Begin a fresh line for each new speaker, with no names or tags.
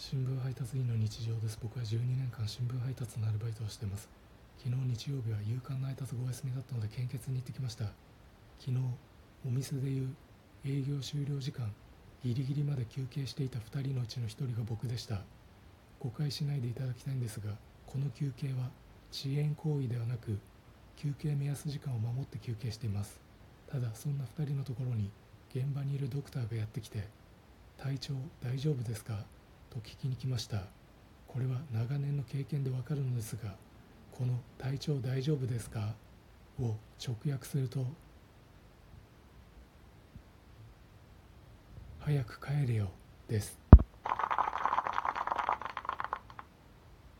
新聞配達員の日常です。僕は12年間新聞配達のアルバイトをしています。昨日日曜日は夕刊の配達ご休みだったので献血に行ってきました。昨日お店でいう営業終了時間ギリギリまで休憩していた2人のうちの1人が僕でした。誤解しないでいただきたいんですがこの休憩は遅延行為ではなく休憩目安時間を守って休憩しています。ただそんな2人のところに現場にいるドクターがやってきて「体調大丈夫ですか?」と聞きに来ましたこれは長年の経験でわかるのですがこの「体調大丈夫ですか?」を直訳すると「早く帰れよ」です